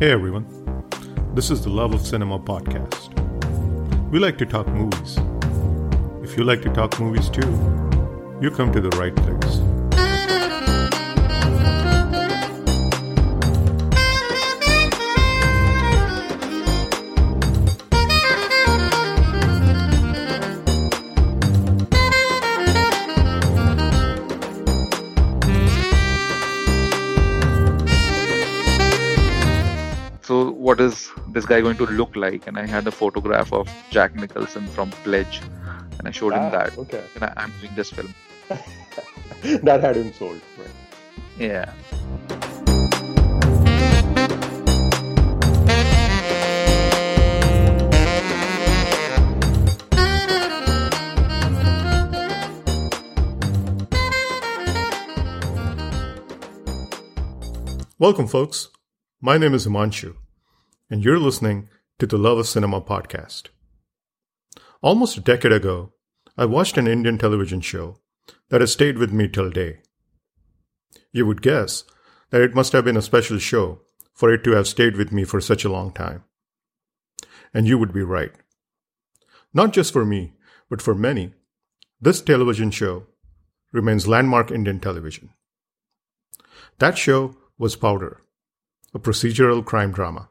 Hey everyone, this is the Love of Cinema podcast. We like to talk movies. If you like to talk movies too, you come to the right place. What is this guy going to look like? And I had a photograph of Jack Nicholson from Pledge, and I showed him Ah, that. Okay. And I, I'm doing this film. that had him sold. Right. Yeah. Welcome, folks. My name is Himanshu, and you're listening to the Love of Cinema podcast. Almost a decade ago, I watched an Indian television show that has stayed with me till day. You would guess that it must have been a special show for it to have stayed with me for such a long time. And you would be right. Not just for me, but for many, this television show remains landmark Indian television. That show was Powder, a procedural crime drama.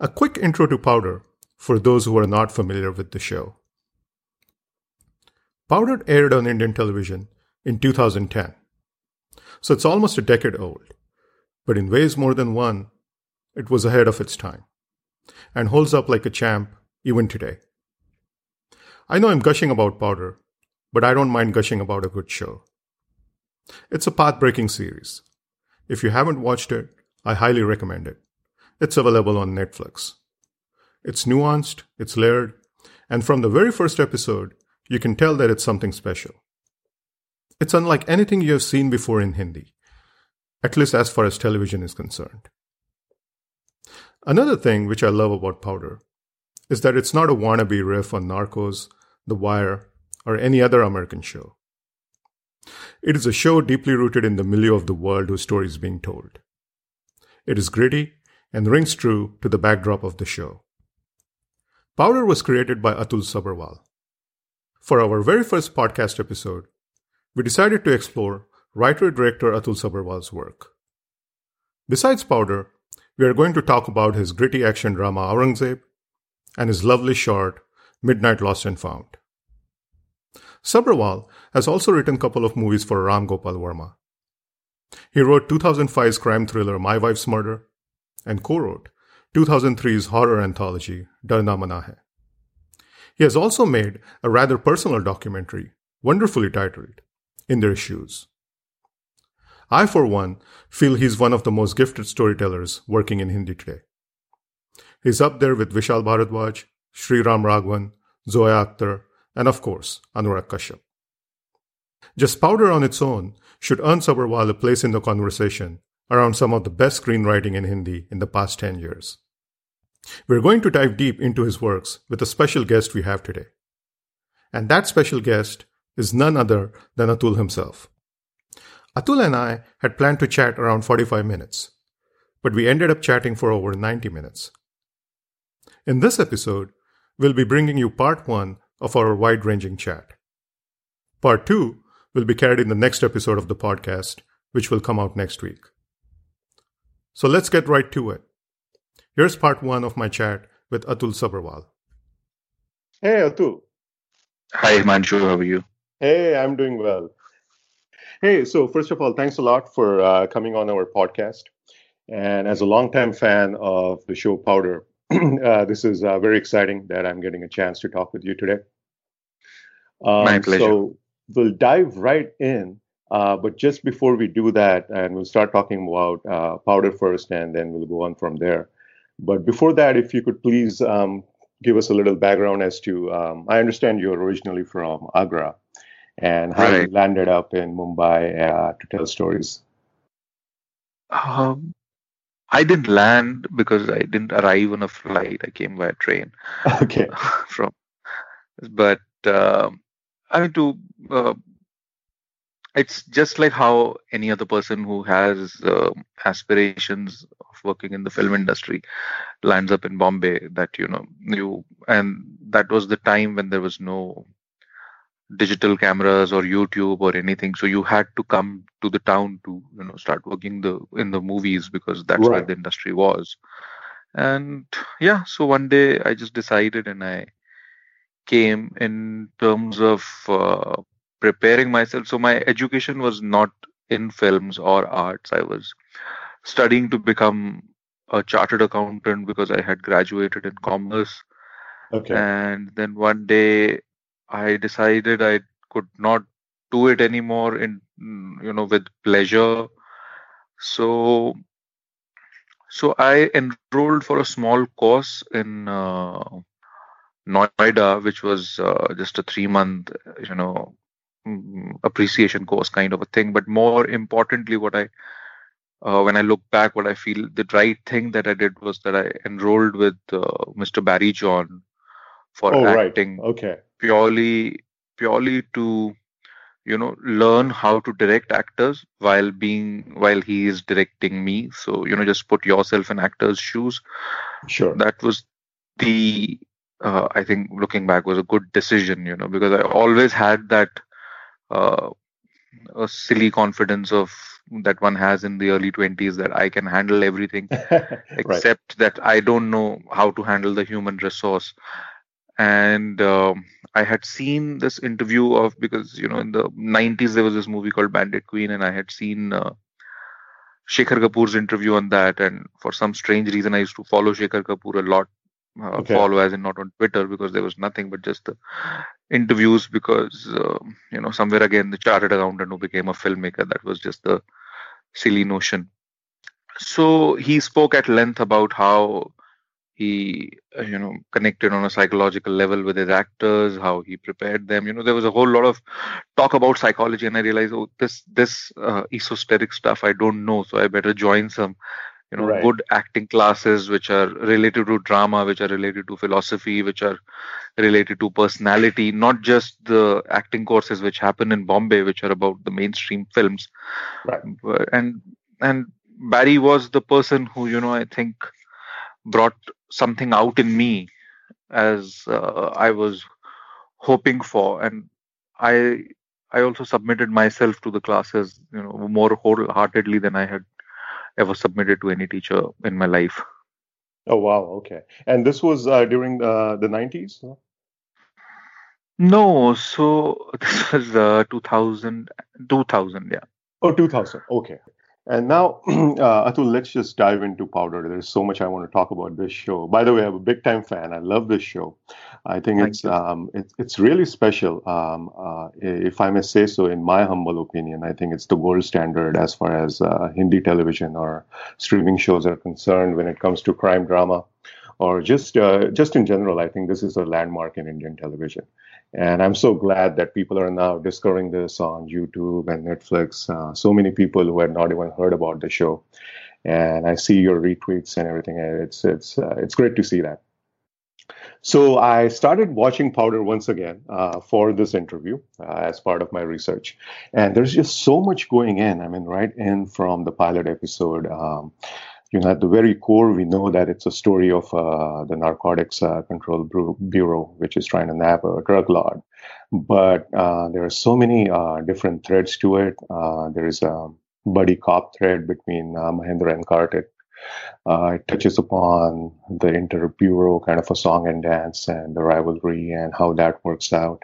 A quick intro to Powder for those who are not familiar with the show. Powder aired on Indian television in 2010, so it's almost a decade old, but in ways more than one, it was ahead of its time and holds up like a champ even today. I know I'm gushing about Powder, but I don't mind gushing about a good show. It's a path breaking series. If you haven't watched it, I highly recommend it. It's available on Netflix. It's nuanced, it's layered, and from the very first episode, you can tell that it's something special. It's unlike anything you have seen before in Hindi, at least as far as television is concerned. Another thing which I love about Powder is that it's not a wannabe riff on Narcos, The Wire, or any other American show. It is a show deeply rooted in the milieu of the world whose story is being told. It is gritty and rings true to the backdrop of the show. Powder was created by Atul Sabharwal. For our very first podcast episode, we decided to explore writer-director Atul Sabharwal's work. Besides Powder, we are going to talk about his gritty action drama Aurangzeb and his lovely short Midnight Lost and Found. Sabharwal has also written a couple of movies for Ram Gopal Verma. He wrote 2005's crime thriller My Wife's Murder and co-wrote 2003's horror anthology Darna Mana Hai. He has also made a rather personal documentary, wonderfully titled In Their Shoes. I, for one, feel he's one of the most gifted storytellers working in Hindi today. He's up there with Vishal Bharadwaj, Sri Ram Raghavan, Zoya Akhtar, and of course, Anurag Kashyap. Just Powder on its own should earn Sabharwal a place in the conversation around some of the best screenwriting in Hindi in the past 10 years. We're going to dive deep into his works with a special guest we have today. And that special guest is none other than Atul himself. Atul and I had planned to chat around 45 minutes, but we ended up chatting for over 90 minutes. In this episode, we'll be bringing you part one of our wide ranging chat. Part two will be carried in the next episode of the podcast, which will come out next week. So let's get right to it. Here's part one of my chat with Atul Sabharwal. Hey, Atul. Hi, Himanshu. How are you? Hey, I'm doing well. Hey, so first of all, thanks a lot for uh, coming on our podcast. And as a longtime fan of the show Powder, uh, this is uh, very exciting that I'm getting a chance to talk with you today. Um, My pleasure. So we'll dive right in. Uh, but just before we do that, and we'll start talking about uh, Powder first, and then we'll go on from there. But before that, if you could please um, give us a little background as to, um, I understand you're originally from Agra and how you landed up in Mumbai uh, to tell stories. Um, I didn't land because I didn't arrive on a flight. I came by train Okay. from, but um I mean to uh, it's just like how any other person who has uh, aspirations of working in the film industry lands up in Bombay. That you know you and that was the time when there was no digital cameras or YouTube or anything. So you had to come to the town to you know start working the in the movies because that's right. where the industry was. And yeah, so one day I just decided and I came in terms of uh, preparing myself. So my education was not in films or arts. I was studying to become a chartered accountant because I had graduated in commerce. Okay. And then one day I decided I could not do it anymore in you know with pleasure. So so I enrolled for a small course in uh, Noida, which was uh, just a three month, you know, mm, appreciation course kind of a thing. But more importantly, what I uh, when I look back, what I feel the right thing that I did was that I enrolled with uh, Mr. Barry John for oh, acting. Right. Okay. Purely, purely to you know learn how to direct actors while being while he is directing me. So you know just put yourself in actors' shoes. Sure. That was the uh, I think looking back was a good decision, you know, because I always had that uh, a silly confidence of that one has in the early 20s that I can handle everything except right. that I don't know how to handle the human resource. And um, I had seen this interview of because you know in the 90s there was this movie called Bandit Queen, and I had seen uh, Shekhar Kapur's interview on that. And for some strange reason, I used to follow Shekhar Kapur a lot uh, okay. follow as in not on twitter because there was nothing but just the interviews because uh, you know somewhere again the chartered accountant who became a filmmaker that was just the silly notion so he spoke at length about how he uh, you know connected on a psychological level with his actors how he prepared them you know there was a whole lot of talk about psychology and i realized oh this this uh, esoteric stuff i don't know so i better join some you know right. good acting classes which are related to drama which are related to philosophy which are related to personality not just the acting courses which happen in bombay which are about the mainstream films right. and and barry was the person who you know i think brought something out in me as uh, i was hoping for and i i also submitted myself to the classes you know more wholeheartedly than i had ever submitted to any teacher in my life. Oh wow, okay. And this was uh, during uh, the 90s? No, so this was uh, 2000, 2000, yeah. Oh, 2000. Okay. And now, uh, Atul, let's just dive into Powder. There's so much I want to talk about this show. By the way, I'm a big time fan. I love this show. I think Thank it's um, it, it's really special. Um, uh, if I may say so, in my humble opinion, I think it's the gold standard as far as uh, Hindi television or streaming shows are concerned when it comes to crime drama or just uh, just in general. I think this is a landmark in Indian television. And I'm so glad that people are now discovering this on YouTube and Netflix. Uh, so many people who had not even heard about the show, and I see your retweets and everything. It's it's uh, it's great to see that. So I started watching Powder once again uh, for this interview uh, as part of my research, and there's just so much going in. I mean, right in from the pilot episode. Um, you know, at the very core, we know that it's a story of uh, the Narcotics uh, Control Bureau, which is trying to nab a drug lord. But uh, there are so many uh, different threads to it. There is a buddy cop thread between Mahendra and Kartik. It touches upon the inter-bureau kind of a song and dance and the rivalry and how that works out.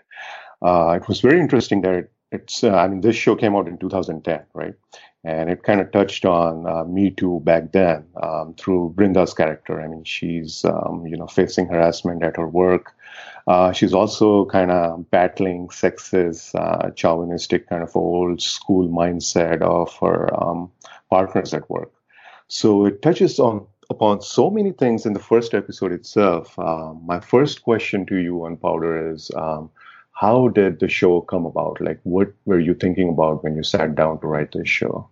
it was very interesting that it, it's, I mean, this show came out in 2010, right? and it kind of touched on uh, Me Too back then um, through Brinda's character. I mean, she's um, you know facing harassment at her work. Uh, she's also kind of battling sexist, uh, chauvinistic kind of old school mindset of her um, partners at work. So it touches on upon so many things in the first episode itself. Um, my first question to you on Powder is um, how did the show come about? Like, what were you thinking about when you sat down to write this show?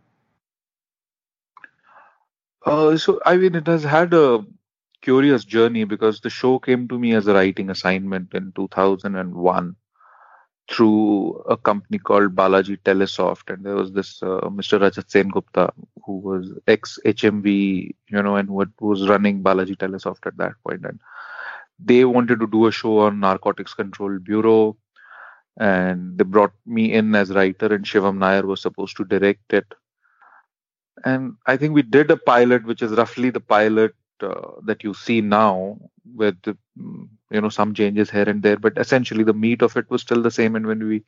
Uh, so I mean, it has had a curious journey because the show came to me as a writing assignment in 2001, through a company called Balaji Telesoft, and there was this uh, Mr. Rajat Sen Gupta who was ex HMV, you know, and who was running Balaji Telesoft at that point, and they wanted to do a show on Narcotics Control Bureau, and they brought me in as writer, and Shivam Nair was supposed to direct it, and I think we did a pilot, which is roughly the pilot that you see now with mm, you know some changes here and there but essentially the meat of it was still the same. And when we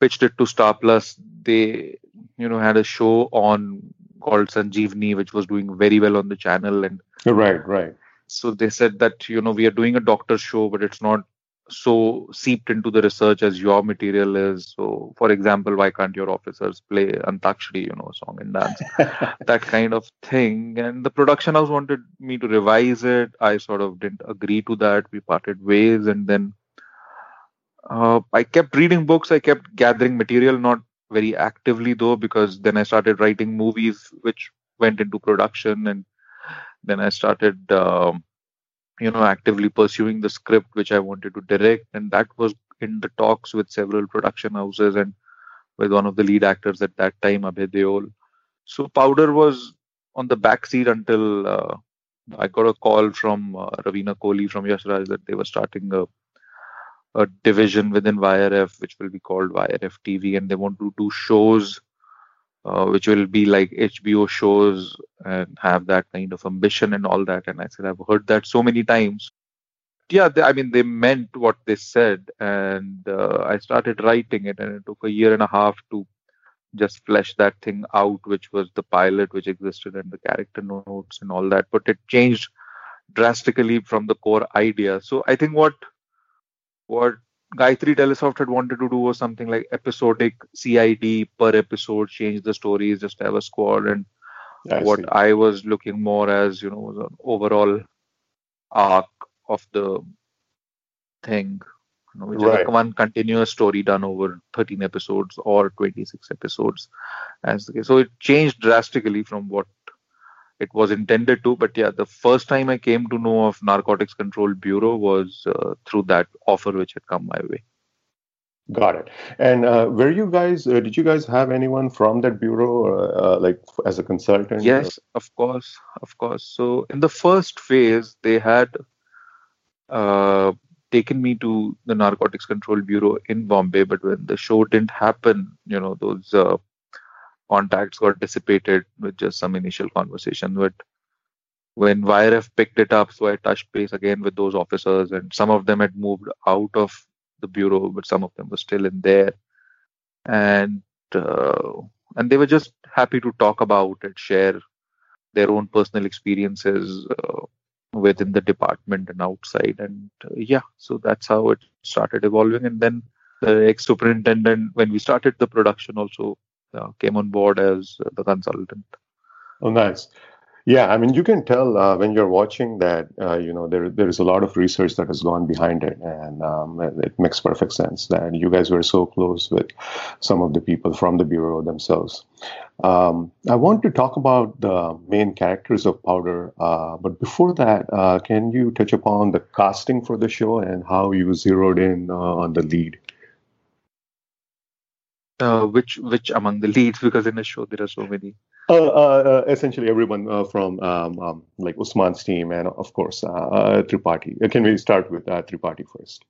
pitched it to star plus they you know had a show on called sanjeevni which was doing very well on the channel. And right right. so they said that you know we are doing a doctor show but it's not so seeped into the research as your material is. So, for example, why can't your officers play Antakshari, you know, song and dance, that kind of thing. And the production house wanted me to revise it. I sort of didn't agree to that. We parted ways, and then uh, I kept reading books. I kept gathering material, not very actively though, because then I started writing movies, which went into production, and then I started. Um, you know actively pursuing the script which i wanted to direct. And that was in the talks with several production houses and with one of the lead actors at that time abhay deol. So powder was on the back seat until uh, i got a call from uh, Raveena Kohli from Yash Raj that they were starting a a division within YRF which will be called YRF TV and they want to do shows uh, which will be like HBO shows and have that kind of ambition and all that. And I said, I've heard that so many times. Yeah, they, I mean, they meant what they said. And uh, I started writing it, and it took a year and a half to just flesh that thing out, which was the pilot, which existed, and the character notes and all that. But it changed drastically from the core idea. So I think what what Gayatri Telesoft had wanted to do was something like episodic CID per episode, change the stories, just have a squad. And I what see. I was looking more as, you know, was an overall arc of the thing, you know, which right. is like one continuous story done over 13 episodes or 26 episodes. As the case. So it changed drastically from what it was intended to. But yeah, the first time I came to know of Narcotics Control Bureau was uh, through that offer which had come my way. Got it. And uh, were you guys? Uh, did you guys have anyone from that bureau, uh, like as a consultant? Yes, of course, of course. So in the first phase, they had uh, taken me to the Narcotics Control Bureau in Bombay, but when the show didn't happen, you know, those uh, contacts got dissipated with just some initial conversation. But when YRF picked it up, so I touched base again with those officers, and some of them had moved out of the bureau, but some of them were still in there, and uh, and they were just happy to talk about it, share their own personal experiences uh, within the department and outside, and uh, yeah, so that's how it started evolving, and then the ex superintendent, when we started the production, also came on board as the consultant. Oh, nice. Yeah, I mean, you can tell uh, when you're watching that, uh, you know, there there is a lot of research that has gone behind it, and um, it, makes perfect sense that you guys were so close with some of the people from the bureau themselves. Um, I want to talk about the main characters of Powder, uh, but before that, uh, can you touch upon the casting for the show and how you zeroed in uh, on the lead? Uh, which which among the leads? Because in a show there are so many. Uh, uh, uh essentially, everyone uh, from um, um, like Usman's team and of course uh, Tripathi. Can we start with uh, Tripathi first?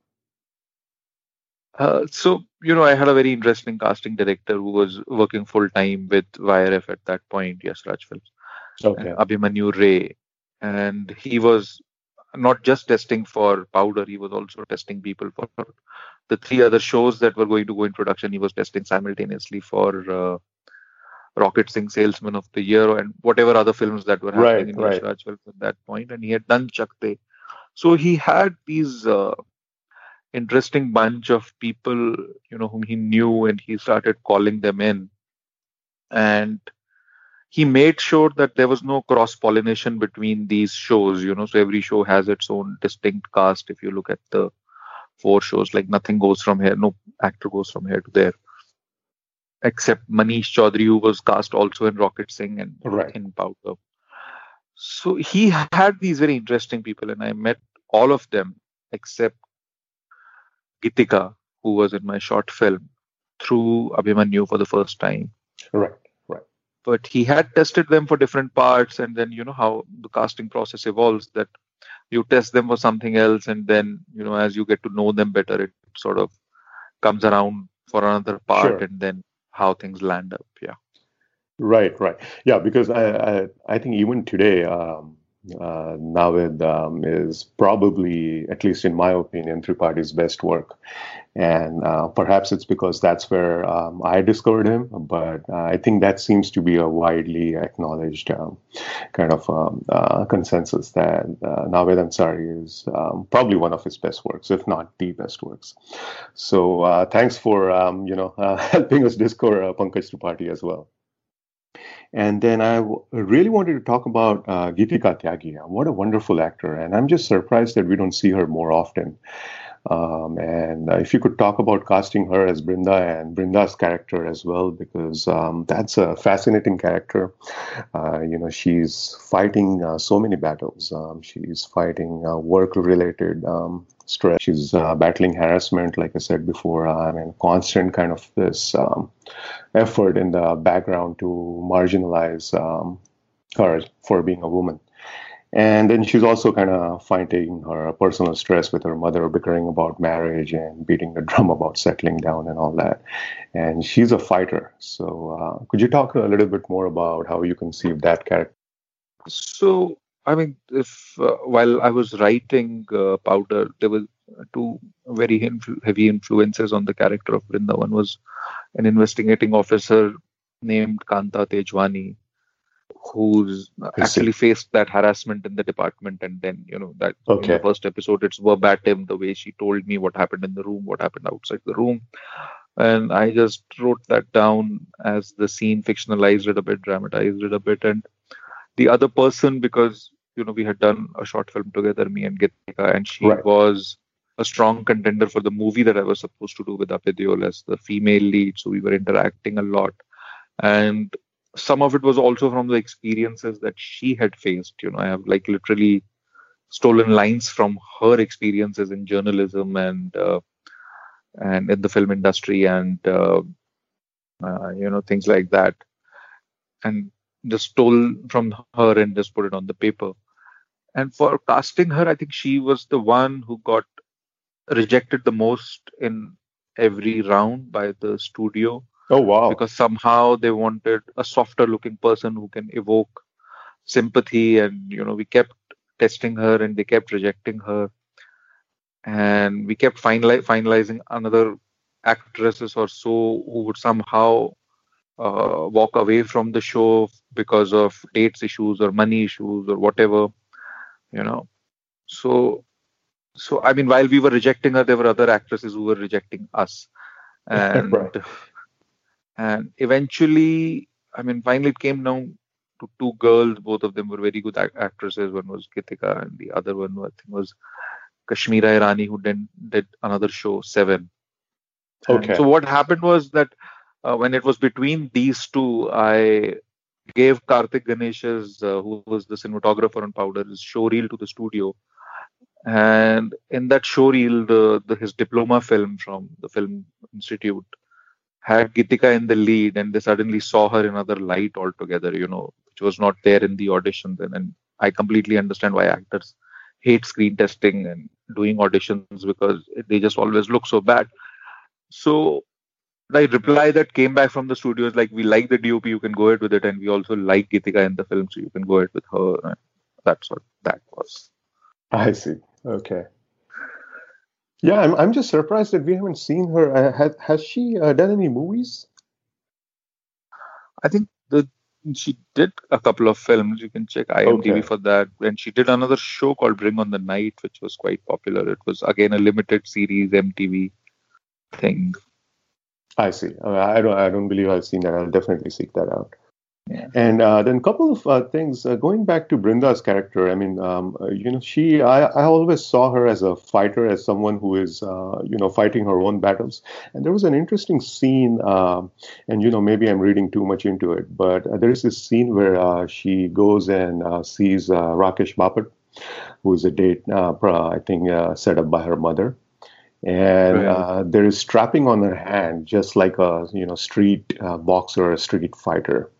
so you know, I had a very interesting casting director who was working full time with YRF at that point, Yash Raj Films. Okay. Abhimanyu Ray, and he was not just testing for powder, he was also testing people for the three other shows that were going to go in production. He was testing simultaneously for uh, Rocket Singh Salesman of the Year and whatever other films that were happening right, in right. Raj at that point. And he had done Chak-De. So he had these uh, interesting bunch of people, you know, whom he knew, and he started calling them in. And he made sure that there was no cross pollination between these shows you know so every show has its own distinct cast if you look at the four shows like nothing goes from here no actor goes from here to there except manish chaudhary who was cast also in rocket singh and right. in powder so he had these very interesting people and i met all of them except geetika who was in my short film through Abhimanyu for the first time. Right, right. But he had tested them for different parts, and then you know how the casting process evolves. That you test them for something else, and then you know as you get to know them better, it sort of comes around for another part, sure. and then how things land up. Yeah. Right, right. Yeah, because I I, I think even today, um, uh, Navid um, is probably, at least in my opinion, Tripathi's best work. And uh, perhaps it's because that's where um, I discovered him, but uh, I think that seems to be a widely acknowledged um, kind of um, uh, consensus that uh, Navid Ansari is um, probably one of his best works, if not the best works. So uh, thanks for um, you know helping us discover Pankaj Tripathi as well. And then I w- really wanted to talk about uh, Geetika. What a wonderful actor. And I'm just surprised that we don't see her more often. Um, and uh, if you could talk about casting her as Brinda and Brinda's character as well, because um, that's a fascinating character. Uh, you know, she's fighting uh, so many battles. Um, she's fighting uh, work-related um, stress. She's uh, battling harassment, like I said before. I mean, constant kind of this um, effort in the background to marginalize um, her for being a woman. And then she's also kind of fighting her personal stress with her mother, bickering about marriage and beating the drum about settling down and all that. And she's a fighter. So, uh, could you talk a little bit more about how you conceive that character? So, I mean, if uh, while I was writing uh, Powder, there were two very influ- heavy influences on the character of Brinda. One was an investigating officer named Kanta Tejwani, who's actually faced that harassment in the department and then you know that okay. in the first episode it's verbatim the way she told me what happened in the room what happened outside the room. And i just wrote that down as the scene fictionalized it a bit dramatized it a bit. And the other person because you know we had done a short film together me and Geetika and she right. was a strong contender for the movie that I was supposed to do with Abhay as the female lead. So we were interacting a lot. And some of it was also from the experiences that she had faced you know. I have like literally stolen lines from her experiences in journalism and uh, and in the film industry and uh, uh, you know things like that. And just stole from her and just put it on the paper. And for casting her i think she was the one who got rejected the most in every round by the studio Oh wow! Because somehow they wanted a softer looking person who can evoke sympathy, and you know we kept testing her, and they kept rejecting her, and we kept finali- finalizing another actresses or so who would somehow uh, walk away from the show because of dates issues or money issues or whatever, you know. So, so I mean, while we were rejecting her, there were other actresses who were rejecting us, and. right and eventually i mean finally it came down to two girls. Both of them were very good act- actresses. One was Geetika and the other one i think was kashmira irani who then did another show seven. Okay. and so what happened was that uh, when it was between these two i gave karthik ganesh's uh, who was the cinematographer on powder his show reel to the studio. And in that show reel the, the his diploma film from the film institute had Geetika in the lead and they suddenly saw her in another light altogether, you know, which was not there in the audition then. and I completely understand why actors hate screen testing and doing auditions because they just always look so bad. So the reply that came back from the studio is like, we like the DOP, you can go ahead with it. And we also like Geetika in the film, so you can go ahead with her. That's what that was. I see. Okay. Yeah, I'm, I'm just surprised that we haven't seen her. Uh, has, has she uh, done any movies? I think the she did a couple of films. You can check IMDb okay. for that. And she did another show called Bring on the Night, which was quite popular. It was again a limited series MTV thing. I see. I don't. I don't believe I've seen that. I'll definitely seek that out. And uh, then a couple of uh, things uh, going back to Brinda's character. I mean, um, uh, you know, she I, I always saw her as a fighter, as someone who is uh, you know fighting her own battles. And there was an interesting scene, um, and you know maybe I'm reading too much into it, but uh, there is this scene where she goes and sees Rakesh Bapat, who is a date I think set up by her mother and uh, there is strapping on her hand, just like a you know street uh, boxer or a street fighter.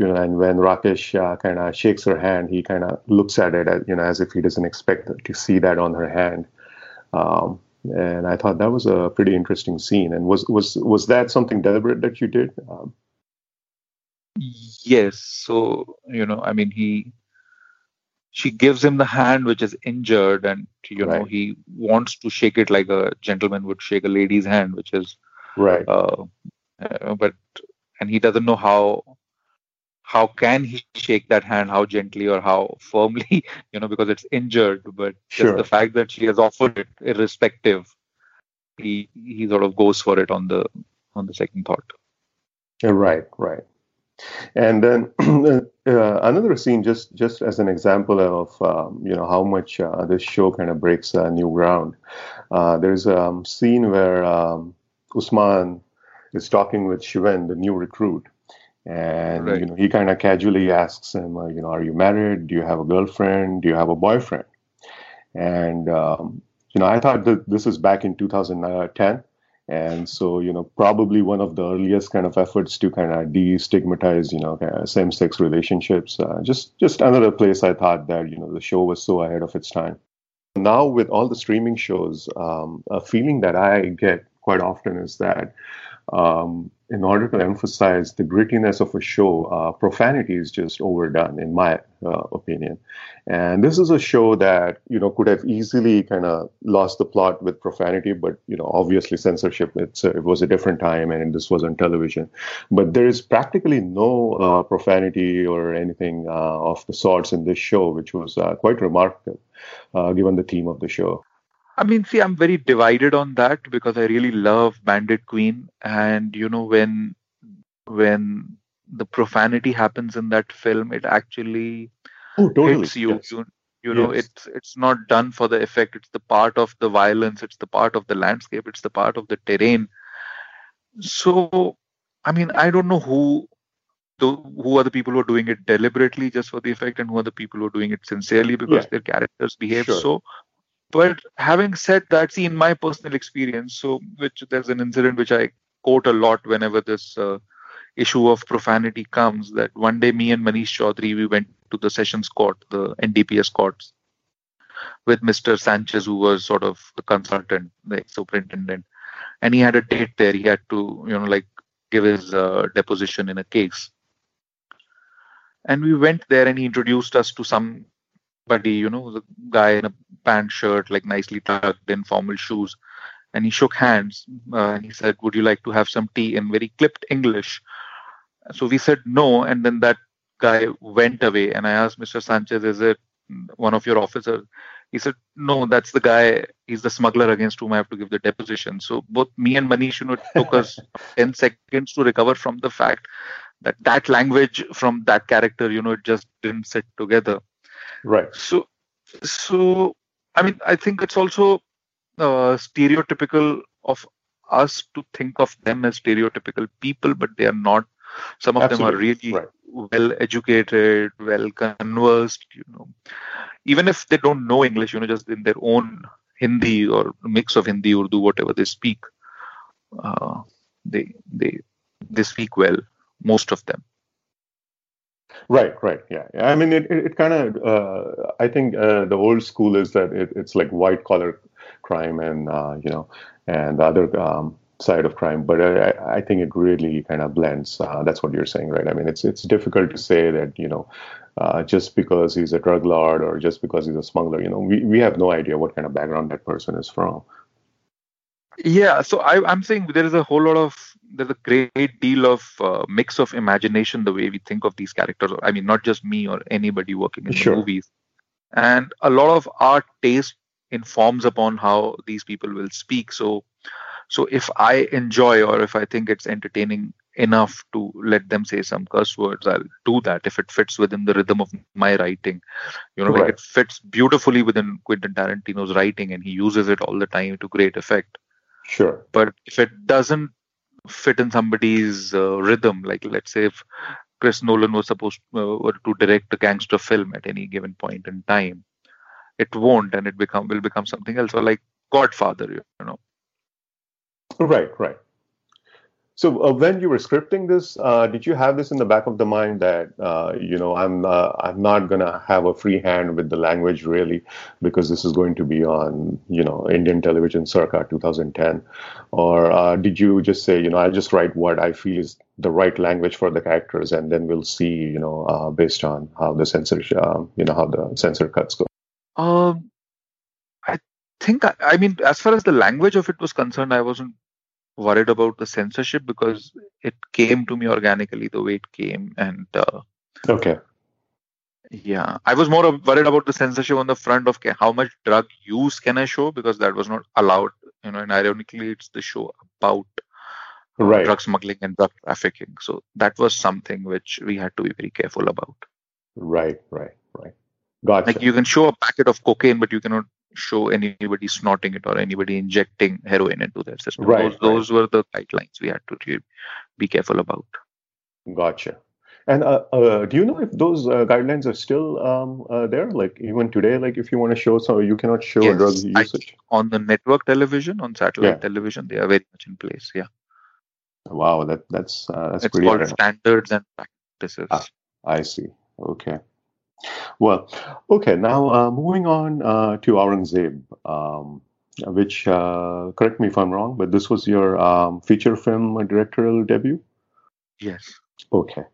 You know, and when Rakesh uh, kind of shakes her hand, he kind of looks at it, as, you know, as if he doesn't expect to see that on her hand. Um, and I thought that was a pretty interesting scene. And was was was that something deliberate that you did? Um, yes. So you know, I mean, he she gives him the hand which is injured and you right. know he wants to shake it like a gentleman would shake a lady's hand which is right uh, uh, but and he doesn't know how how can he shake that hand how gently or how firmly you know because it's injured but sure. just the fact that she has offered it irrespective he he sort of goes for it on the on the second thought right right and then uh, another scene, just just as an example of um, you know how much uh, this show kind of breaks uh, new ground. Uh, there's a um, scene where um, Usman is talking with Shiven, the new recruit, and right. you know he kind of casually asks him, uh, you know, are you married? Do you have a girlfriend? Do you have a boyfriend? And um, you know, I thought that this is back in 2010 and so you know probably one of the earliest kind of efforts to kind of destigmatize you know same-sex relationships uh, just just another place i thought that you know the show was so ahead of its time now with all the streaming shows um, a feeling that i get quite often is that um, in order to emphasize the grittiness of a show, uh, profanity is just overdone, in my uh, opinion. And this is a show that you know could have easily kind of lost the plot with profanity, but you know obviously censorship. It's a, it was a different time, and this was on television. But there is practically no uh, profanity or anything uh, of the sorts in this show, which was uh, quite remarkable uh, given the theme of the show. I mean, see, I'm very divided on that because I really love Bandit Queen, and you know when when the profanity happens in that film, it actually oh, totally. hits you. Yes. You, you know, yes. it's it's not done for the effect. It's the part of the violence. It's the part of the landscape. It's the part of the terrain. So, I mean, I don't know who the, who are the people who are doing it deliberately just for the effect and who are the people who are doing it sincerely because yeah. their characters behave sure. so but having said that, see, in my personal experience, so which there's an incident which I quote a lot whenever this uh, issue of profanity comes. That one day, me and Manish Chaudhary, we went to the Sessions Court, the NDPS courts, with Mr. Sanchez, who was sort of the consultant, the superintendent, and he had a date there. He had to, you know, like give his uh, deposition in a case. And we went there, and he introduced us to some buddy, you know, the guy in a pant shirt, like nicely tucked in formal shoes. And he shook hands uh, and he said, Would you like to have some tea in very clipped English? So we said no. And then that guy went away. And I asked Mr. Sanchez, Is it one of your officers? He said, No, that's the guy. He's the smuggler against whom I have to give the deposition. So both me and Manish, you know, took us 10 seconds to recover from the fact that that language from that character, you know, it just didn't sit together. Right. So, so I mean, I think it's also uh, stereotypical of us to think of them as stereotypical people, but they are not. Some of Absolutely. them are really right. well educated, well conversed. You know, even if they don't know English, you know, just in their own Hindi or mix of Hindi, Urdu, whatever they speak, uh, they they they speak well. Most of them. Right, right, yeah. I mean, it, it, it kind of, uh, I think uh, the old school is that it, it's like white collar crime and, uh, you know, and the other um, side of crime. But I, I think it really kind of blends. Uh, that's what you're saying, right? I mean, it's it's difficult to say that, you know, uh, just because he's a drug lord or just because he's a smuggler, you know, we, we have no idea what kind of background that person is from. Yeah, so I, I'm saying there is a whole lot of there's a great deal of uh, mix of imagination the way we think of these characters. I mean, not just me or anybody working in sure. the movies, and a lot of our taste informs upon how these people will speak. So, so if I enjoy or if I think it's entertaining enough to let them say some curse words, I'll do that if it fits within the rhythm of my writing. You know, right. like it fits beautifully within Quentin Tarantino's writing, and he uses it all the time to great effect. Sure. But if it doesn't fit in somebody's uh, rhythm. Like let's say if Chris Nolan was supposed uh, to direct a gangster film at any given point in time, it won't, and it become will become something else. Or like Godfather, you know, Right, right. So uh, when you were scripting this, uh, did you have this in the back of the mind that uh, you know I'm uh, I'm not gonna have a free hand with the language really because this is going to be on you know Indian television circa 2010, or uh, did you just say you know I'll just write what I feel is the right language for the characters and then we'll see you know uh, based on how the censor you know how the censor cuts go. Um, I think I, I mean as far as the language of it was concerned, I wasn't worried about the censorship because it came to me organically the way it came and uh, okay. yeah i was more worried about the censorship on the front of how much drug use can i show? Because that was not allowed you know and ironically it's the show about uh, right. drug smuggling and drug trafficking. So that was something which we had to be very careful about. Right right right. Gotcha. Like you can show a packet of cocaine but you cannot show anybody snorting it or anybody injecting heroin into their system. Right, those, right. those were the guidelines we had to be careful about. Gotcha. And uh, uh, do you know if those uh, guidelines are still um, uh, there? Like even today, like if you want to show so you cannot show yes, drug usage on the network television, on satellite Yeah. television, they are very much in place. Yeah, Wow, that that's uh, that's it's pretty. called standards and practices. Ah. I see. Okay. Well, okay. Now uh, moving on uh, to Aurangzeb, um, which uh, correct me if I'm wrong, but this was your um, feature film directorial debut. Yes. Okay.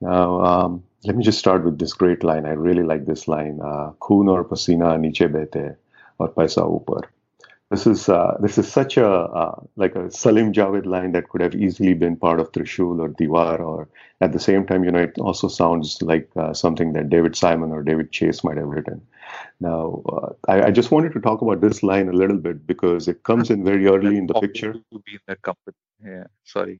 Now, um, let me just start with this great line. I really like this line. Uh, Khoon aur pasina niche bete aur paisa upar. This is uh, this is such a uh, like a Salim Javed line that could have easily been part of Trishul or Diwar, or at the same time, you know, it also sounds like uh, something that David Simon or David Chase might have written. Now, uh, I, I just wanted to talk about this line a little bit because it comes in very early in the picture. To be in that company. Yeah. Sorry.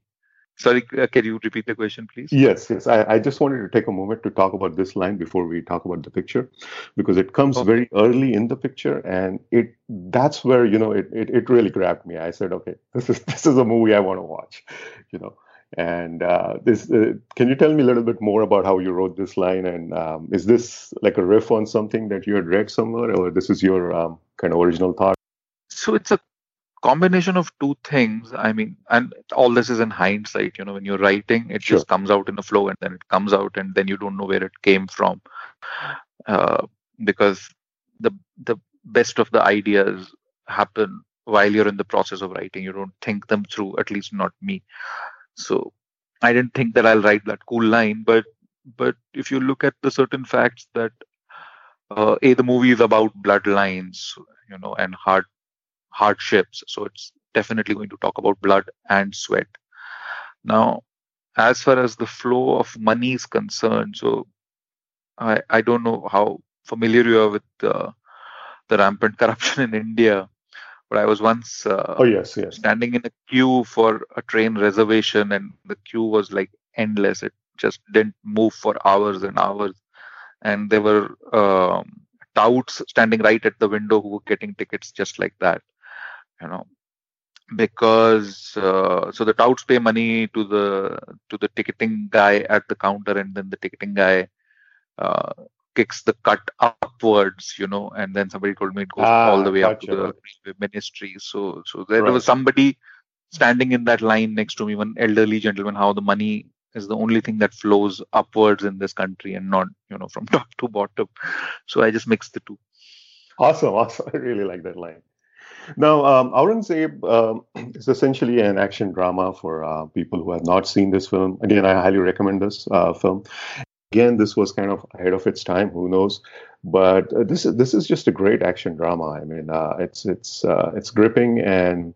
Sorry. Uh, can you repeat the question, please? Yes, yes. I, I just wanted to take a moment to talk about this line before we talk about the picture, because it comes Okay. very early in the picture, and it that's where you know it, it, it really grabbed me. I said, okay, this is this is a movie I want to watch, you know. And uh, this, uh, can you tell me a little bit more about how you wrote this line? And um, is this like a riff on something that you had read somewhere, or this is your um, kind of original thought? so it's a combination of two things i mean and all this is in hindsight you know when you're writing it Sure. just comes out in a flow and then it comes out and then you don't know where it came from. Uh, because the the best of the ideas happen while you're in the process of writing. You don't think them through at least not me. So i didn't think that i'll write that cool line but but if you look at the certain facts that uh, a the movie is about bloodlines you know and hard hardships. So it's definitely going to talk about blood and sweat. Now as far as the flow of money is concerned so i i don't know how familiar you are with uh, the rampant corruption in india but i was once uh, Oh yes, yes. standing in a queue for a train reservation and the queue was like endless. It just didn't move for hours and hours. And there were um, touts standing right at the window who were getting tickets just like that you know because uh, so the touts pay money to the to the ticketing guy at the counter and then the ticketing guy uh, kicks the cut upwards you know and then somebody told me it goes Ah, all the way up to the ministry so so there, there Right. was somebody standing in that line next to me one elderly gentleman how the money is the only thing that flows upwards in this country and not you know from top to bottom so i just mixed the two Awesome, awesome. I really like that line. Now, um, Aurangzeb um, is essentially an action drama for uh, people who have not seen this film. Again, I highly recommend this uh, film. Again, this was kind of ahead of its time. Who knows? But uh, this is this is just a great action drama. I mean, uh, it's it's uh, it's gripping and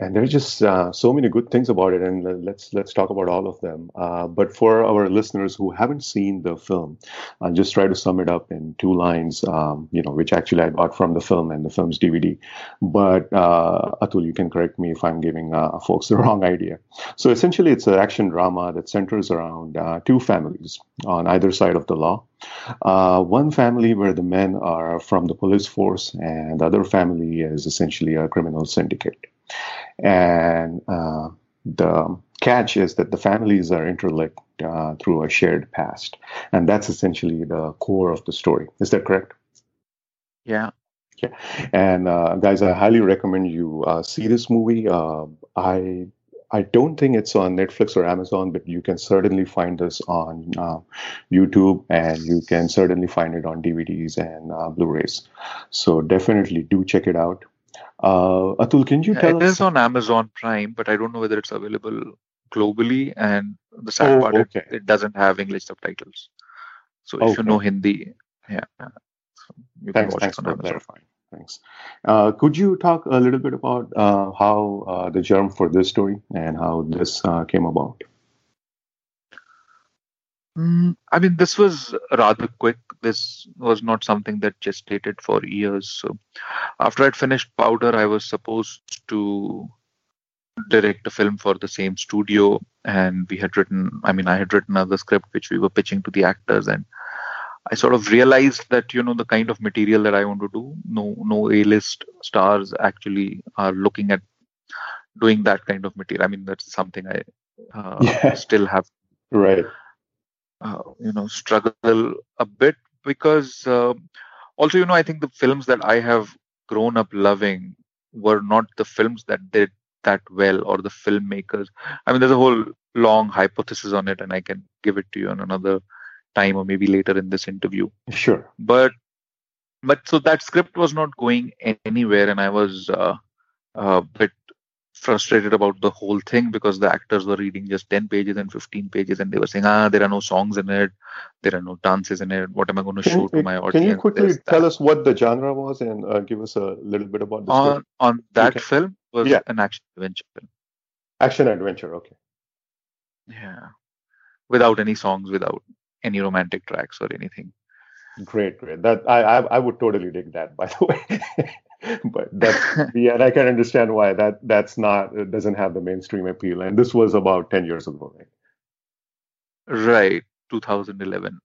and there's just uh, so many good things about it. And let's let's talk about all of them. Uh, but for our listeners who haven't seen the film, I'll just try to sum it up in two lines, um, you know, which actually I got from the film and the film's DVD. But uh, Atul, you can correct me if I'm giving uh, folks the wrong idea. So essentially, it's an action drama that centers around uh, two families on either side of the law. Uh, one family where the men are from the police force, and the other family is essentially a criminal syndicate. And uh, the catch is that the families are interlinked uh, through a shared past. And that's essentially the core of the story. Is that correct? Yeah. Yeah, and uh, guys, I highly recommend you uh, see this movie. Uh, I I don't think it's on Netflix or Amazon, but you can certainly find this on uh, YouTube, and you can certainly find it on DVDs and uh, Blu-rays. So definitely do check it out. Uh, Atul, can you tell it us? is on Amazon Prime, but I don't know whether it's available globally. And the sad Oh, part, it, okay. it doesn't have English subtitles. So if you know Hindi, yeah, you can Thanks, it on for Amazon. clarifying. Thanks. Uh, could you talk a little bit about uh, how uh, the germ for this story and how this uh, came about? Mm, I mean, this was rather quick. This was not something that gestated for years. So after I'd finished Powder, I was supposed to direct a film for the same studio, and we had written. I mean, I had written another script which we were pitching to the actors, and I sort of realized that you know the kind of material that I want to do, no no A-list stars actually are looking at doing that kind of material. I mean, that's something I uh, Yeah. still have Right. Uh, you know struggle a bit because uh, also you know i think the films that i have grown up loving were not the films that did that well or the filmmakers i mean there's a whole long hypothesis on it and i can give it to you on another time or maybe later in this interview Sure. but but so that script was not going anywhere and i was uh, a bit frustrated about the whole thing because the actors were reading just 10 pages and 15 pages and they were saying ah there are no songs in it there are no dances in it what am i going to Can, show to my audience can you quickly tell that. us what the genre was and uh, give us a little bit about the on on that Okay. film was Yeah. an action adventure film Action adventure. Okay. yeah without any songs without any romantic tracks or anything Great, great. That I, I I would totally dig that. By the way, but that's yeah, and I can understand why that that's not it doesn't have the mainstream appeal. And this was about ten years ago, right? Right, 2011.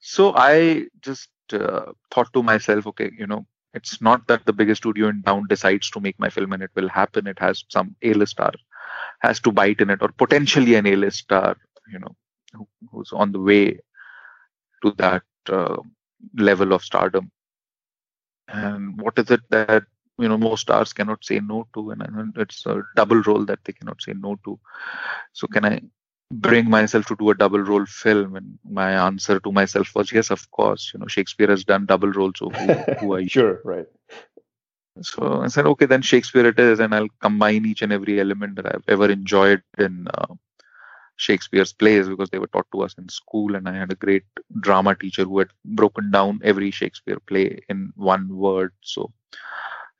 So I just uh, thought to myself, okay, you know, it's not that the biggest studio in town decides to make my film and it will happen. It has some A-list star has to bite in it, or potentially an A-list star, you know, who, who's on the way to that uh, level of stardom. And what is it that you know most stars cannot say no to, and, it's a double role that they cannot say no to. So can I bring myself to do a double role film and my answer to myself was yes of course you know shakespeare has done double roles so who, who are you sure, right. so i said okay then shakespeare it is and i'll combine each and every element that i've ever enjoyed in uh, shakespeare's plays because they were taught to us in school and i had a great drama teacher who had broken down every shakespeare play in one word so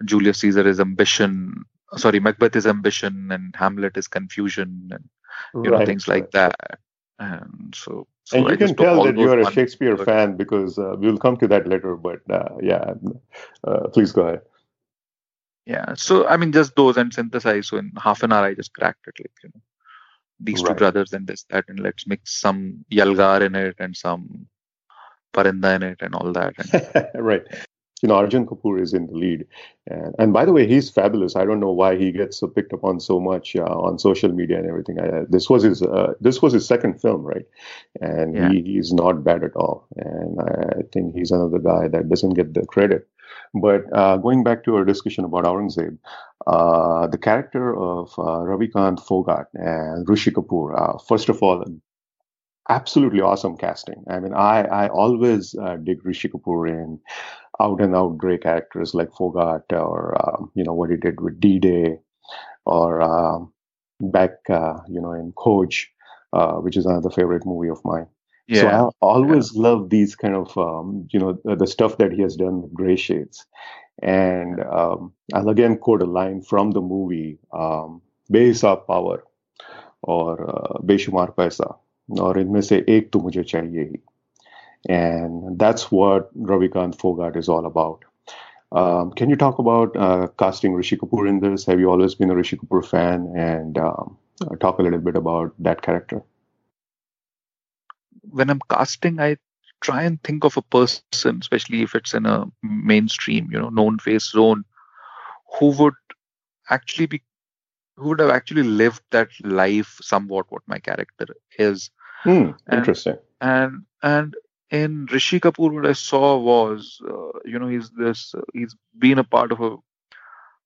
julius caesar is ambition sorry macbeth is ambition and hamlet is confusion and you know right, things like right. that and so, so And I you can tell that you're a Shakespeare fan because uh, we'll come to that later. But uh, yeah, uh, please go ahead. yeah so i mean just those and synthesize so in half an hour i just cracked it like you know these two brothers and this that and let's mix some yalgar in it and some parinda in it and all that and right. You know, Arjun Kapoor is in the lead, and and by the way, he's fabulous. I don't know why he gets uh, picked up on so much uh, on social media and everything. I, this was his uh, this was his second film, right? And Yeah. he, he's not bad at all. And I think he's another guy that doesn't get the credit. But uh, going back to our discussion about Aurangzeb, uh, the character of uh, Ravikant Phogat and Rishi Kapoor. Uh, first of all, absolutely awesome casting. I mean, I I always uh, dig Rishi Kapoor in out and out great characters like Phogat or um, you know what he did with D Day or um, back uh, you know in Coach, uh, which is another favorite movie of mine. Yeah. So I always yeah. love these kind of um, you know the, the, stuff that he has done with gray shades, and um, I'll again quote a line from the movie um, of Power" or uh, Paisa" or in se ek tu mujhe chahiye." And that's what Ravikant Phogat is all about. Um, can you talk about uh, casting Rishi Kapoor in this? Have you always been a Rishi Kapoor fan? And um, uh, talk a little bit about that character when i'm casting i try and think of a person especially if it's in a mainstream you know known face zone who would actually be who would have actually lived that life somewhat what my character is Hmm, And- interesting. and and in Rishi Kapoor, what I saw was, uh, you know, he's this, uh, he's been a part of a,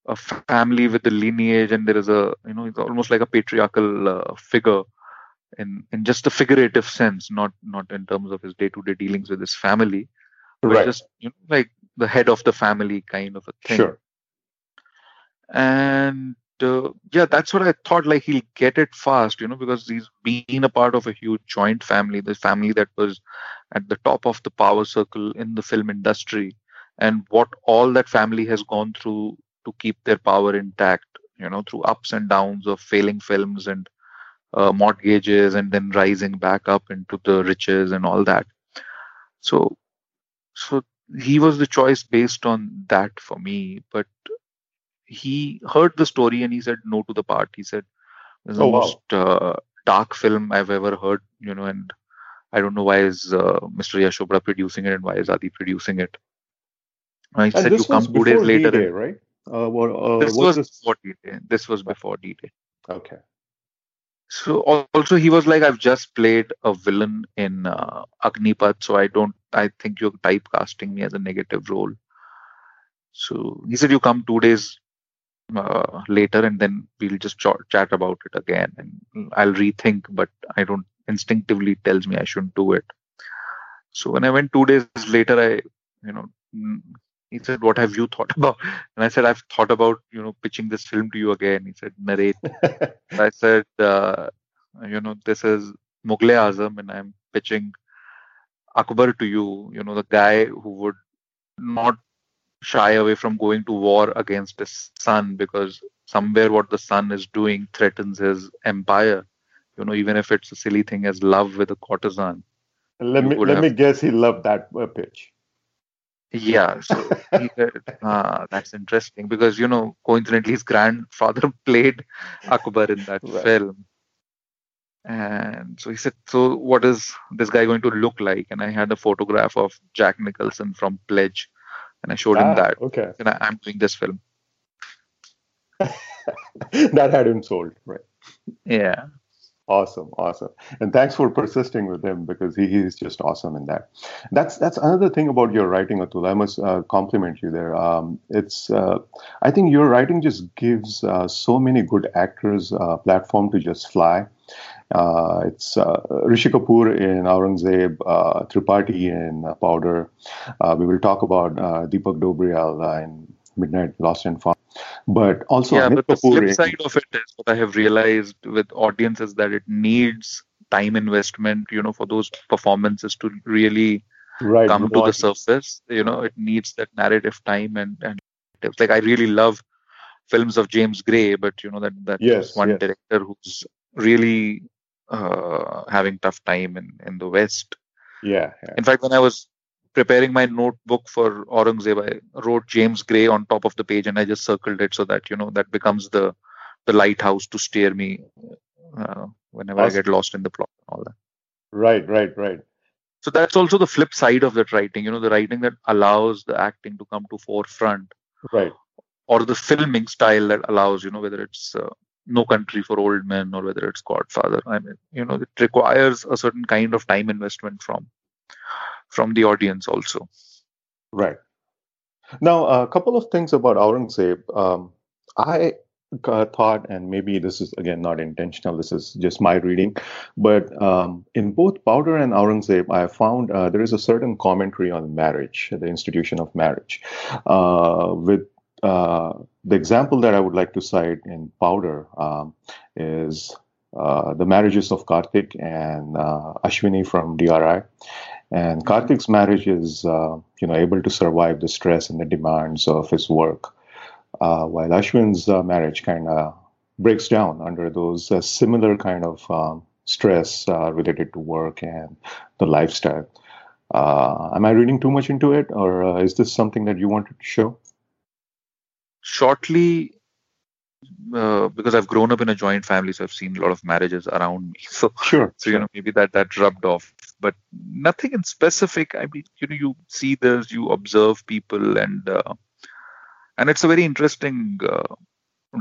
a family with a lineage, and there is a, you know, he's almost like a patriarchal uh, figure, in in just a figurative sense, not not in terms of his day-to-day dealings with his family, but Right. just you know, like the head of the family kind of a thing Sure. and uh, yeah that's what i thought like he'll get it fast you know because he's been a part of a huge joint family the family that was at the top of the power circle in the film industry and what all that family has gone through to keep their power intact you know through ups and downs of failing films and uh, mortgages and then rising back up into the riches and all that so so he was the choice based on that for me but he heard the story and he said no to the part. He said it's the Oh, wow. most uh, dark film I've ever heard, you know, and I don't know why is uh, Mr. Yash Chopra producing it and why is Adi producing it. And said you come two days later. D-Day, right? Uh, what, uh, this was this? before D-Day. This was before D-Day. Okay. So also he was like, I've just played a villain in uh, Agnipath, so I don't. I think you're typecasting me as a negative role. So he said, you come two days uh, later, and then we'll just ch- chat about it again, and I'll rethink. But I don't instinctively tells me I shouldn't do it. So when I went two days later, I, you know, he said, "What have you thought about?" And I said, "I've thought about, you know, pitching this film to you again." He said, "Narrate." I said, uh, you know, this is Mughal Azam, and I'm pitching Akbar to you. You know, the guy who would not shy away from going to war against his son because somewhere what the son is doing threatens his empire. You know, even if it's a silly thing as love with a courtesan. let me let have- me guess. He loved that uh, pitch. Yeah, so he said, ah, that's interesting because you know, coincidentally, his grandfather played Akbar in that Right. film. And so he said, So what is this guy going to look like? And I had a photograph of Jack Nicholson from Pledge, and I showed him Ah, that. Okay. And I, I'm doing this film. that had him sold. Right. Yeah. Awesome, awesome, and thanks for persisting with him because he, he is just awesome in that. That's that's another thing about your writing, Atul. I must uh, compliment you there. Um, it's uh, I think your writing just gives uh, so many good actors a platform to just fly. Uh, it's uh, Rishi Kapoor in Aurangzeb, uh, Tripathi in uh, Powder. Uh, we will talk about uh, Deepak Dobriyal uh, in Midnight Lost and Found. But also yeah, but the Kapoor flip side of it is what I have realized with audiences that it needs time investment, you know, for those performances to really right, come to the surface. You know, it needs that narrative time and and like I really love films of James Gray, but you know that that Yes, one yes. director who's really uh, having tough time in in the West. Yeah, yeah. In fact, when I was preparing my notebook for Aurangzeb, I wrote James Gray on top of the page, and I just circled it so that you know that becomes the the lighthouse to steer me uh, whenever I get lost in the plot and all that. Right, right, right. So that's also the flip side of that writing. You know, the writing that allows the acting to come to forefront, Right. or the filming style that allows, you know, whether it's uh, No Country for Old Men or whether it's Godfather. I mean, you know, it requires a certain kind of time investment from from the audience also. Right. Now, a couple of things about Aurangzeb. Um, I thought, and maybe this is again not intentional, this is just my reading, but um, in both Powder and Aurangzeb, I found uh, there is a certain commentary on marriage, the institution of marriage. Uh, with uh, the example that I would like to cite in Powder um, is uh, the marriages of Karthik and uh, Ashwini from DRI. And Karthik's marriage is, uh, you know, able to survive the stress and the demands of his work, uh, while Ashwin's uh, marriage kind of breaks down under those similar kind of um, stress related to work and the lifestyle. Am I reading too much into it, or is this something that you wanted to show? Shortly, uh, because I've grown up in a joint family, so I've seen a lot of marriages around me. So Sure. so you know maybe that that rubbed off but nothing in specific i mean you know you see this you observe people and uh, and it's a very interesting uh,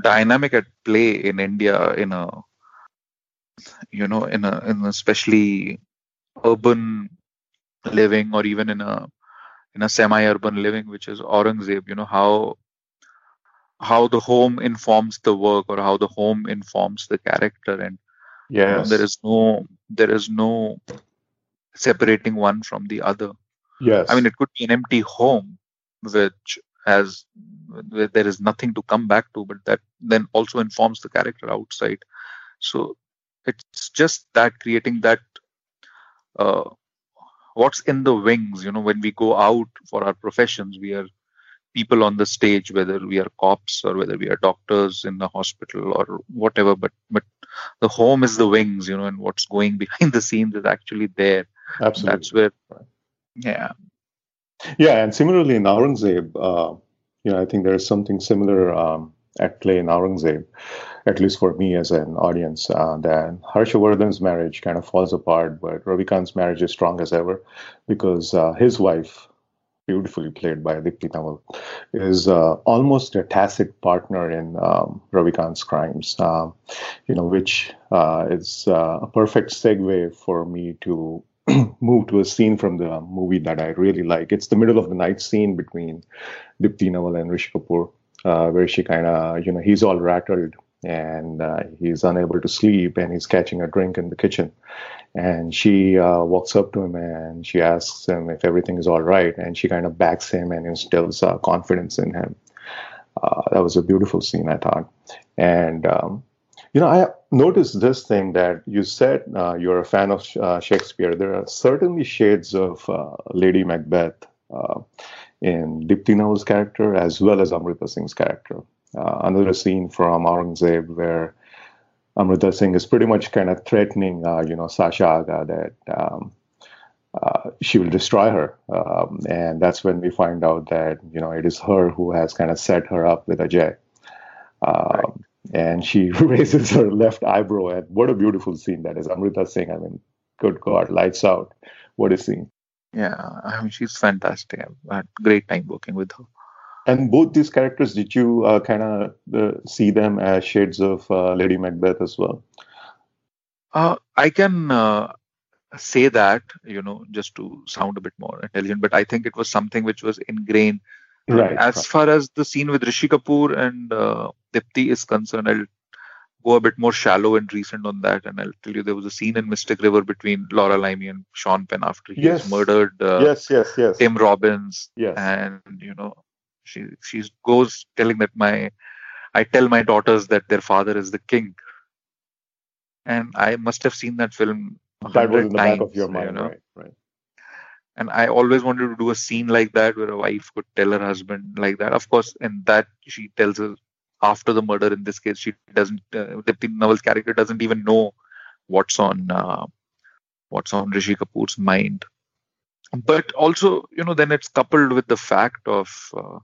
dynamic at play in india in a you know in a in especially urban living or even in a in a semi-urban living which is aurangzeb you know how how the home informs the work or how the home informs the character. And yes. You know, there is no there is no separating one from the other. Yes. I mean it could be an empty home which has where there is nothing to come back to but that then also informs the character outside. So it's just that creating that uh, what's in the wings you know when we go out for our professions we are people on the stage whether we are cops or whether we are doctors in the hospital or whatever but but the home is the wings you know and what's going behind the scenes is actually there. Absolutely. That's where yeah. Yeah and similarly in aurangzeb uh, you know i think there is something similar um, at play in aurangzeb at least for me as an audience, uh, that Harshavardhan's marriage kind of falls apart, but Ravikant's marriage is strong as ever because uh, his wife, beautifully played by Deepti Naval, is uh, almost a tacit partner in um, Ravikant's crimes, uh, you know, which uh, is uh, a perfect segue for me to move to a scene from the movie that I really like. It's the middle of the night scene between Deepti Naval and Rishi Kapoor. Uh, where she kind of, you know, he's all rattled and uh, he's unable to sleep and he's catching a drink in the kitchen. And she uh, walks up to him and she asks him if everything is all right. And she kind of backs him and instills uh, confidence in him. Uh, that was a beautiful scene i thought. And um, you know i noticed this thing that you said uh, you're a fan of uh, shakespeare. There are certainly shades of lady macbeth in Deepti Naval's character as well as Amrita Singh's character uh, another scene from Aurangzeb where Amrita Singh is pretty much kind of threatening, uh, you know, Sasha Agha that um, uh, she will destroy her. Um, and that's when we find out that, you know, it is her who has kind of set her up with Ajay. Um, right. And she raises her left eyebrow. And what a beautiful scene that is. Amrita Singh, I mean, good God, lights out. What a scene. Yeah, I mean, she's fantastic. I've had great time working with her. And both these characters, did you uh, kind of uh, see them as shades of uh, Lady Macbeth as well? Uh, I can uh, say that, you know, just to sound a bit more intelligent, but I think it was something which was ingrained. Right. As right. far as the scene with Rishi Kapoor and uh, Deepti is concerned, I'll go a bit more shallow and recent on that, and I'll tell you there was a scene in Mystic River between Laura Linney and Sean Penn after he yes. murdered uh, yes, yes, yes. Tim Robbins. Yes. And you know, she she goes telling that my I tell my daughters that their father is the king. And I must have seen that film. That was in the times, back of your mind, you know? right? Right. And I always wanted to do a scene like that where a wife could tell her husband like that. Of course, in that she tells her after the murder. In this case, she doesn't. Uh, Naval's character doesn't even know what's on uh, what's on Rishi Kapoor's mind. But also, you know, then it's coupled with the fact of uh,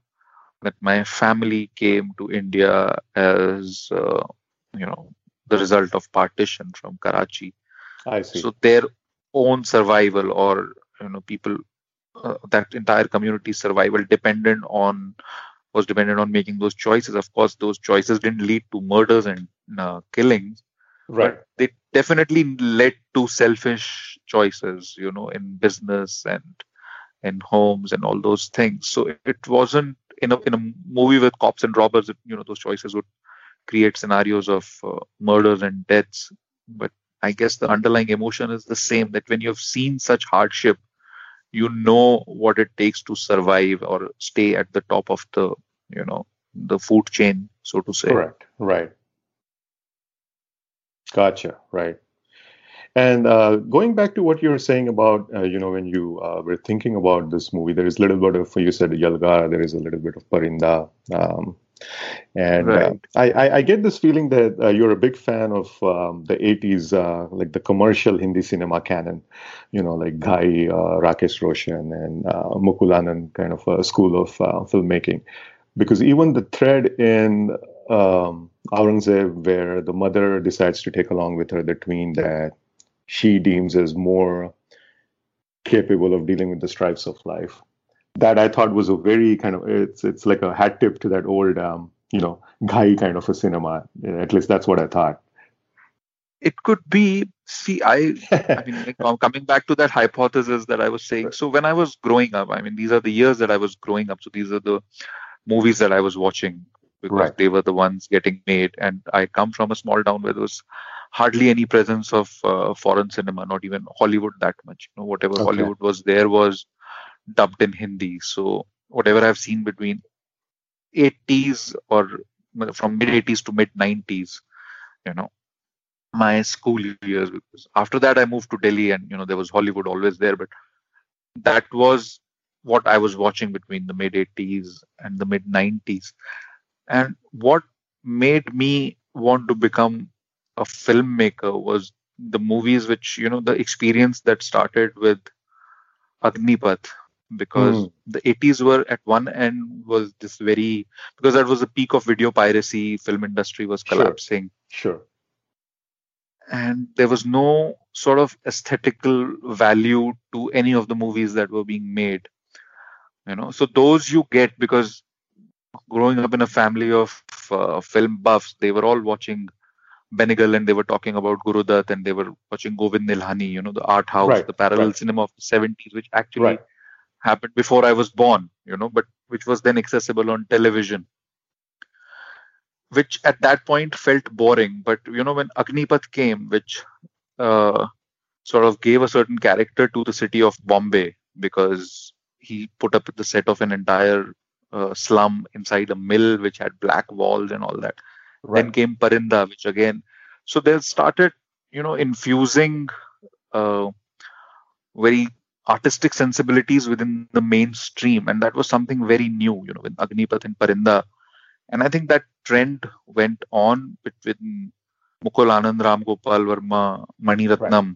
that my family came to India as uh, you know the result of partition from Karachi. I see. So their own survival, or you know, people uh, that entire community survival dependent on was dependent on making those choices. Of course, those choices didn't lead to murders and uh, killings, right? they definitely led to selfish choices, you know, in business and in homes and all those things. So it wasn't in a in a movie with cops and robbers, you know, those choices would create scenarios of uh, murders and deaths. But I guess the underlying emotion is the same. That when you have seen such hardship, you know what it takes to survive or stay at the top of the, you know, the food chain, so to say. Correct. Right. Gotcha. Right. And uh, going back to what you were saying about, uh, you know, when you uh, were thinking about this movie, there is a little bit of, you said Yalgara, there is a little bit of Parinda. Um, and uh, right. I, I, get this feeling that uh, you're a big fan of um, the 80s, uh, like the commercial Hindi cinema canon, you know, like Ghai, Rakesh Roshan, and Mukul Anand kind of a school of filmmaking. Because even the thread in um, Aurangzeb, where the mother decides to take along with her the tween that she deems as more capable of dealing with the strifes of life. That I thought was a very kind of it's it's like a hat tip to that old um, you know Ghai kind of a cinema. At least that's what I thought. it could be see i i mean coming back to that hypothesis that i was saying so when i was growing up i mean these are the years that i was growing up so these are the movies that i was watching because right. they were the ones getting made and i come from a small town where there was hardly any presence of uh, foreign cinema not even hollywood that much. You know whatever okay. hollywood was there was dubbed in hindi. So whatever i've seen between 80s or from mid 80s to mid 90s you know my school years because after that I moved to Delhi and you know there was Hollywood always there but that was what I was watching between the mid 80s and the mid 90s and what made me want to become a filmmaker was the movies which you know the experience that started with Agnipath because mm. the 80s were at one end was this very because that was the peak of video piracy film industry was collapsing. Sure, sure. And there was no sort of aesthetical value to any of the movies that were being made you know. So those you get because growing up in a family of uh, film buffs they were all watching Benegal and they were talking about Gurudutt and they were watching Govind Nihalani, you know, the art house, right, the parallel right. cinema of the 70s, which actually right. happened before I was born, you know, but which was then accessible on television which at that point felt boring. But you know, when Agnipath came, which uh, sort of gave a certain character to the city of Bombay because he put up the set of an entire uh, slum inside a mill which had black walls and all that. Right. Then came Parinda, which again, so they started, you know, infusing uh, very artistic sensibilities within the mainstream, and that was something very new, you know, with Agnipath and Parinda and I think that trend went on between Mukul Anand, Ram Gopal Varma, Mani Ratnam,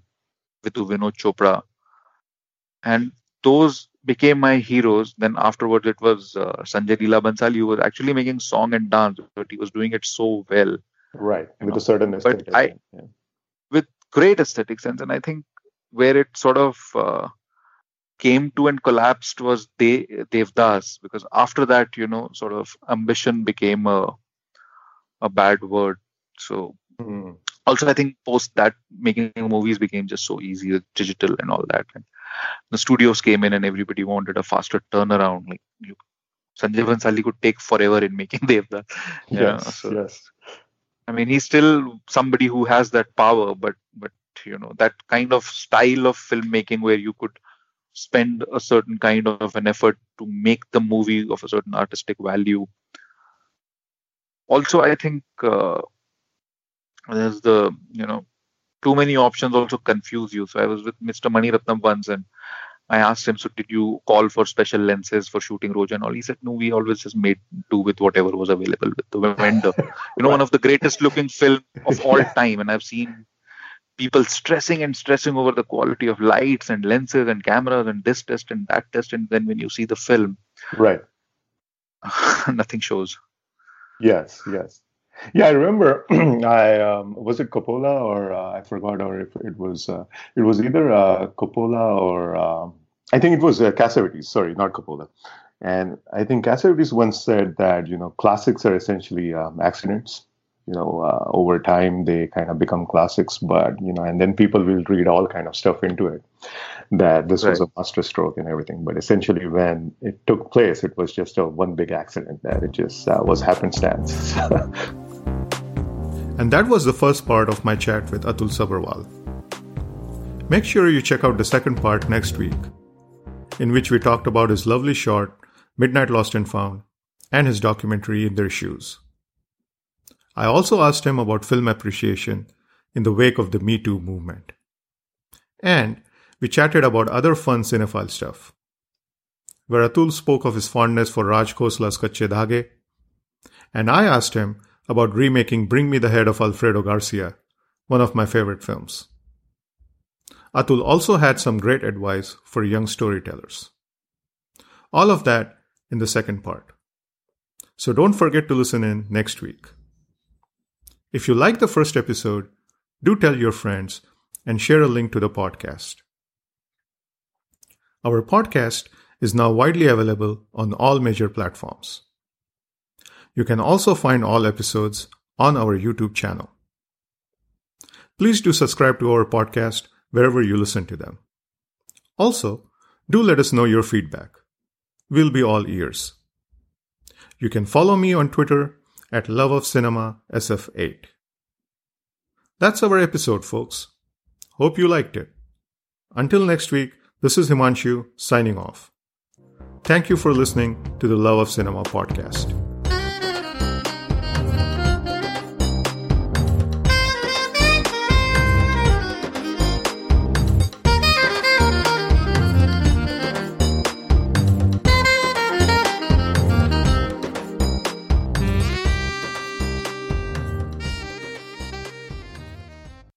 right. Vinod Chopra. And those became my heroes. Then afterwards, it was uh, Sanjay Leela Bhansali who was actually making song and dance, but he was doing it so well. Right, with know? a certain aesthetic. But I, yeah. with great aesthetic sense, and I think where it sort of uh, came to and collapsed was De- Devdas because after that, you know, sort of ambition became a a bad word. So mm. also, I think post that making movies became just so easy, with digital and all that, and the studios came in and everybody wanted a faster turnaround. Like you, Sanjay Bhansali could take forever in making Devdas. Yes, so, yes. I mean, he's still somebody who has that power, but but you know that kind of style of filmmaking where you could spend a certain kind of an effort to make the movie of a certain artistic value. Also, I think uh, there's the you know too many options also confuse you. So I was with Mr. Mani Ratnam once and I asked him, so did you call for special lenses for shooting Roja and all? He said, no, we always just made do with whatever was available with the vendor. you know, one of the greatest looking film of all time. And I've seen people stressing and stressing over the quality of lights and lenses and cameras and this test and that test and then when you see the film right nothing shows yes yes yeah i remember i um, was it coppola or uh, i forgot or if it was uh, it was either uh, coppola or um, i think it was uh, cassavetes sorry not coppola. And i think cassavetes once said that you know classics are essentially um, accidents. You know uh, over time they kind of become classics but you know and then people will read all kind of stuff into it that this right. was a masterstroke and everything. But essentially when it took place it was just a one big accident that it just uh, was happenstance and that was the first part of my chat with atul sabharwal. Make sure you check out the second part next week in which we talked about his lovely short midnight lost and found and his documentary in their shoes. I also asked him about film appreciation in the wake of the Me Too movement. And we chatted about other fun cinephile stuff, where Atul spoke of his fondness for Raj Khosla's Kache Dhage, and I asked him about remaking Bring Me the Head of Alfredo Garcia, one of my favorite films. Atul also had some great advice for young storytellers. All of that in the second part. So don't forget to listen in next week. If you like the first episode, do tell your friends and share a link to the podcast. Our podcast is now widely available on all major platforms. You can also find all episodes on our YouTube channel. Please do subscribe to our podcast wherever you listen to them. Also, do let us know your feedback. We'll be all ears. You can follow me on Twitter at Love of Cinema SF8. That's our episode, folks. Hope you liked it. Until next week, this is Himanshu signing off. Thank you for listening to the Love of Cinema podcast.